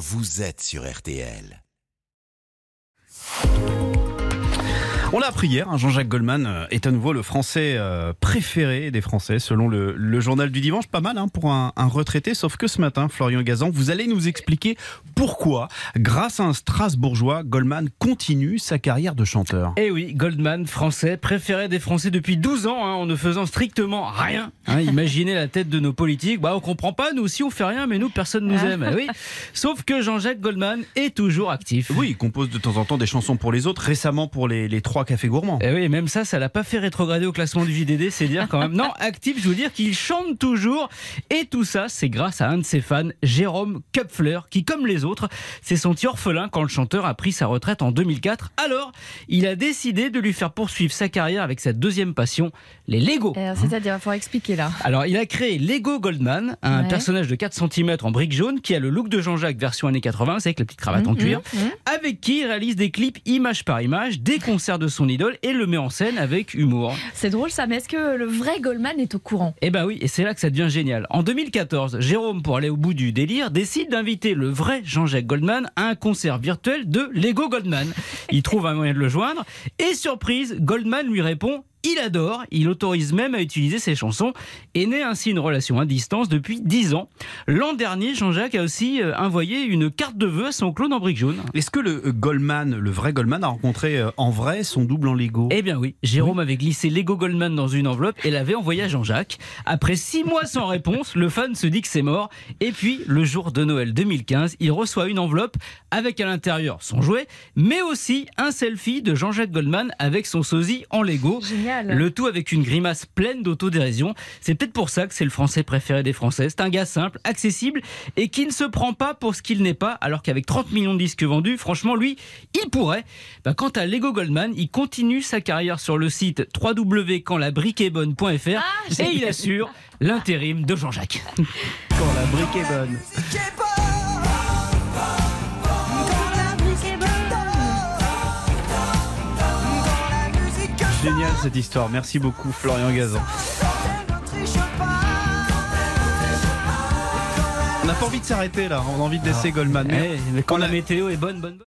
vous êtes sur RTL. On l'a appris hier, hein, Jean-Jacques Goldman euh, est à nouveau le Français euh, préféré des Français, selon le, le journal du dimanche. Pas mal hein, pour un, un retraité, sauf que ce matin, Florian Gazan, vous allez nous expliquer pourquoi, grâce à un Strasbourgeois, Goldman continue sa carrière de chanteur. Eh oui, Goldman, français, préféré des Français depuis 12 ans, hein, en ne faisant strictement rien. Hein, imaginez la tête de nos politiques. Bah, on comprend pas, nous aussi on fait rien, mais nous personne nous aime. Eh oui. Sauf que Jean-Jacques Goldman est toujours actif. Oui, il compose de temps en temps des chansons pour les autres, récemment pour les, les trois cafés gourmands. Eh oui, même ça, ça l'a pas fait rétrograder au classement du JDD, c'est dire quand même. Non, actif, je veux dire qu'il chante toujours. Et tout ça, c'est grâce à un de ses fans, Jérôme Kupfler, qui, comme les autres, s'est senti orphelin quand le chanteur a pris sa retraite en 2004. Alors, il a décidé de lui faire poursuivre sa carrière avec sa deuxième passion, les Lego. Euh, C'est-à-dire, il faut expliquer là. Alors, il a créé Lego Goldman, un Ouais. personnage de 4 cm en brique jaune qui a le look de Jean-Jacques version années 80, c'est avec la petite cravate en Mhm, cuir, avec qui il réalise des clips image par image, des concerts de son idole et le met en scène avec humour. C'est drôle ça, mais est-ce que le vrai Goldman est au courant? Eh ben oui, et c'est là que ça devient génial. En 2014, Jérôme, pour aller au bout du délire, décide d'inviter le vrai Jean-Jacques Goldman à un concert virtuel de Lego Goldman. Il trouve un moyen de le joindre et surprise, Goldman lui répond il adore, il autorise même à utiliser ses chansons et naît ainsi une relation à distance depuis 10 ans. L'an dernier, Jean-Jacques a aussi euh, envoyé une carte de vœux à son clone en brique jaune. Est-ce que le euh, Goldman, le vrai Goldman, a rencontré euh, en vrai son double en Lego? Eh bien oui, Jérôme avait glissé Lego Goldman dans une enveloppe et l'avait envoyé à Jean-Jacques. Après six mois sans réponse, le fan se dit que c'est mort. Et puis, le jour de Noël 2015, il reçoit une enveloppe avec à l'intérieur son jouet, mais aussi un selfie de Jean-Jacques Goldman avec son sosie en Lego. Génial. Le tout avec une grimace pleine d'autodérision. C'est peut-être pour ça que c'est le français préféré des Français. C'est un gars simple, accessible et qui ne se prend pas pour ce qu'il n'est pas, alors qu'avec 30 millions de disques vendus, franchement, lui, il pourrait. Bah, quant à Lego Goldman, il continue sa carrière sur le site www.quandlabriqueestbonne.fr Ah, et il assure l'intérim de Jean-Jacques. Quand la brique est bonne. Génial cette histoire. Merci beaucoup Florian Gazan. On n'a pas envie de s'arrêter là, on a envie de laisser Goldman. Mais Eh, mais quand la météo est bonne, bonne, bonne.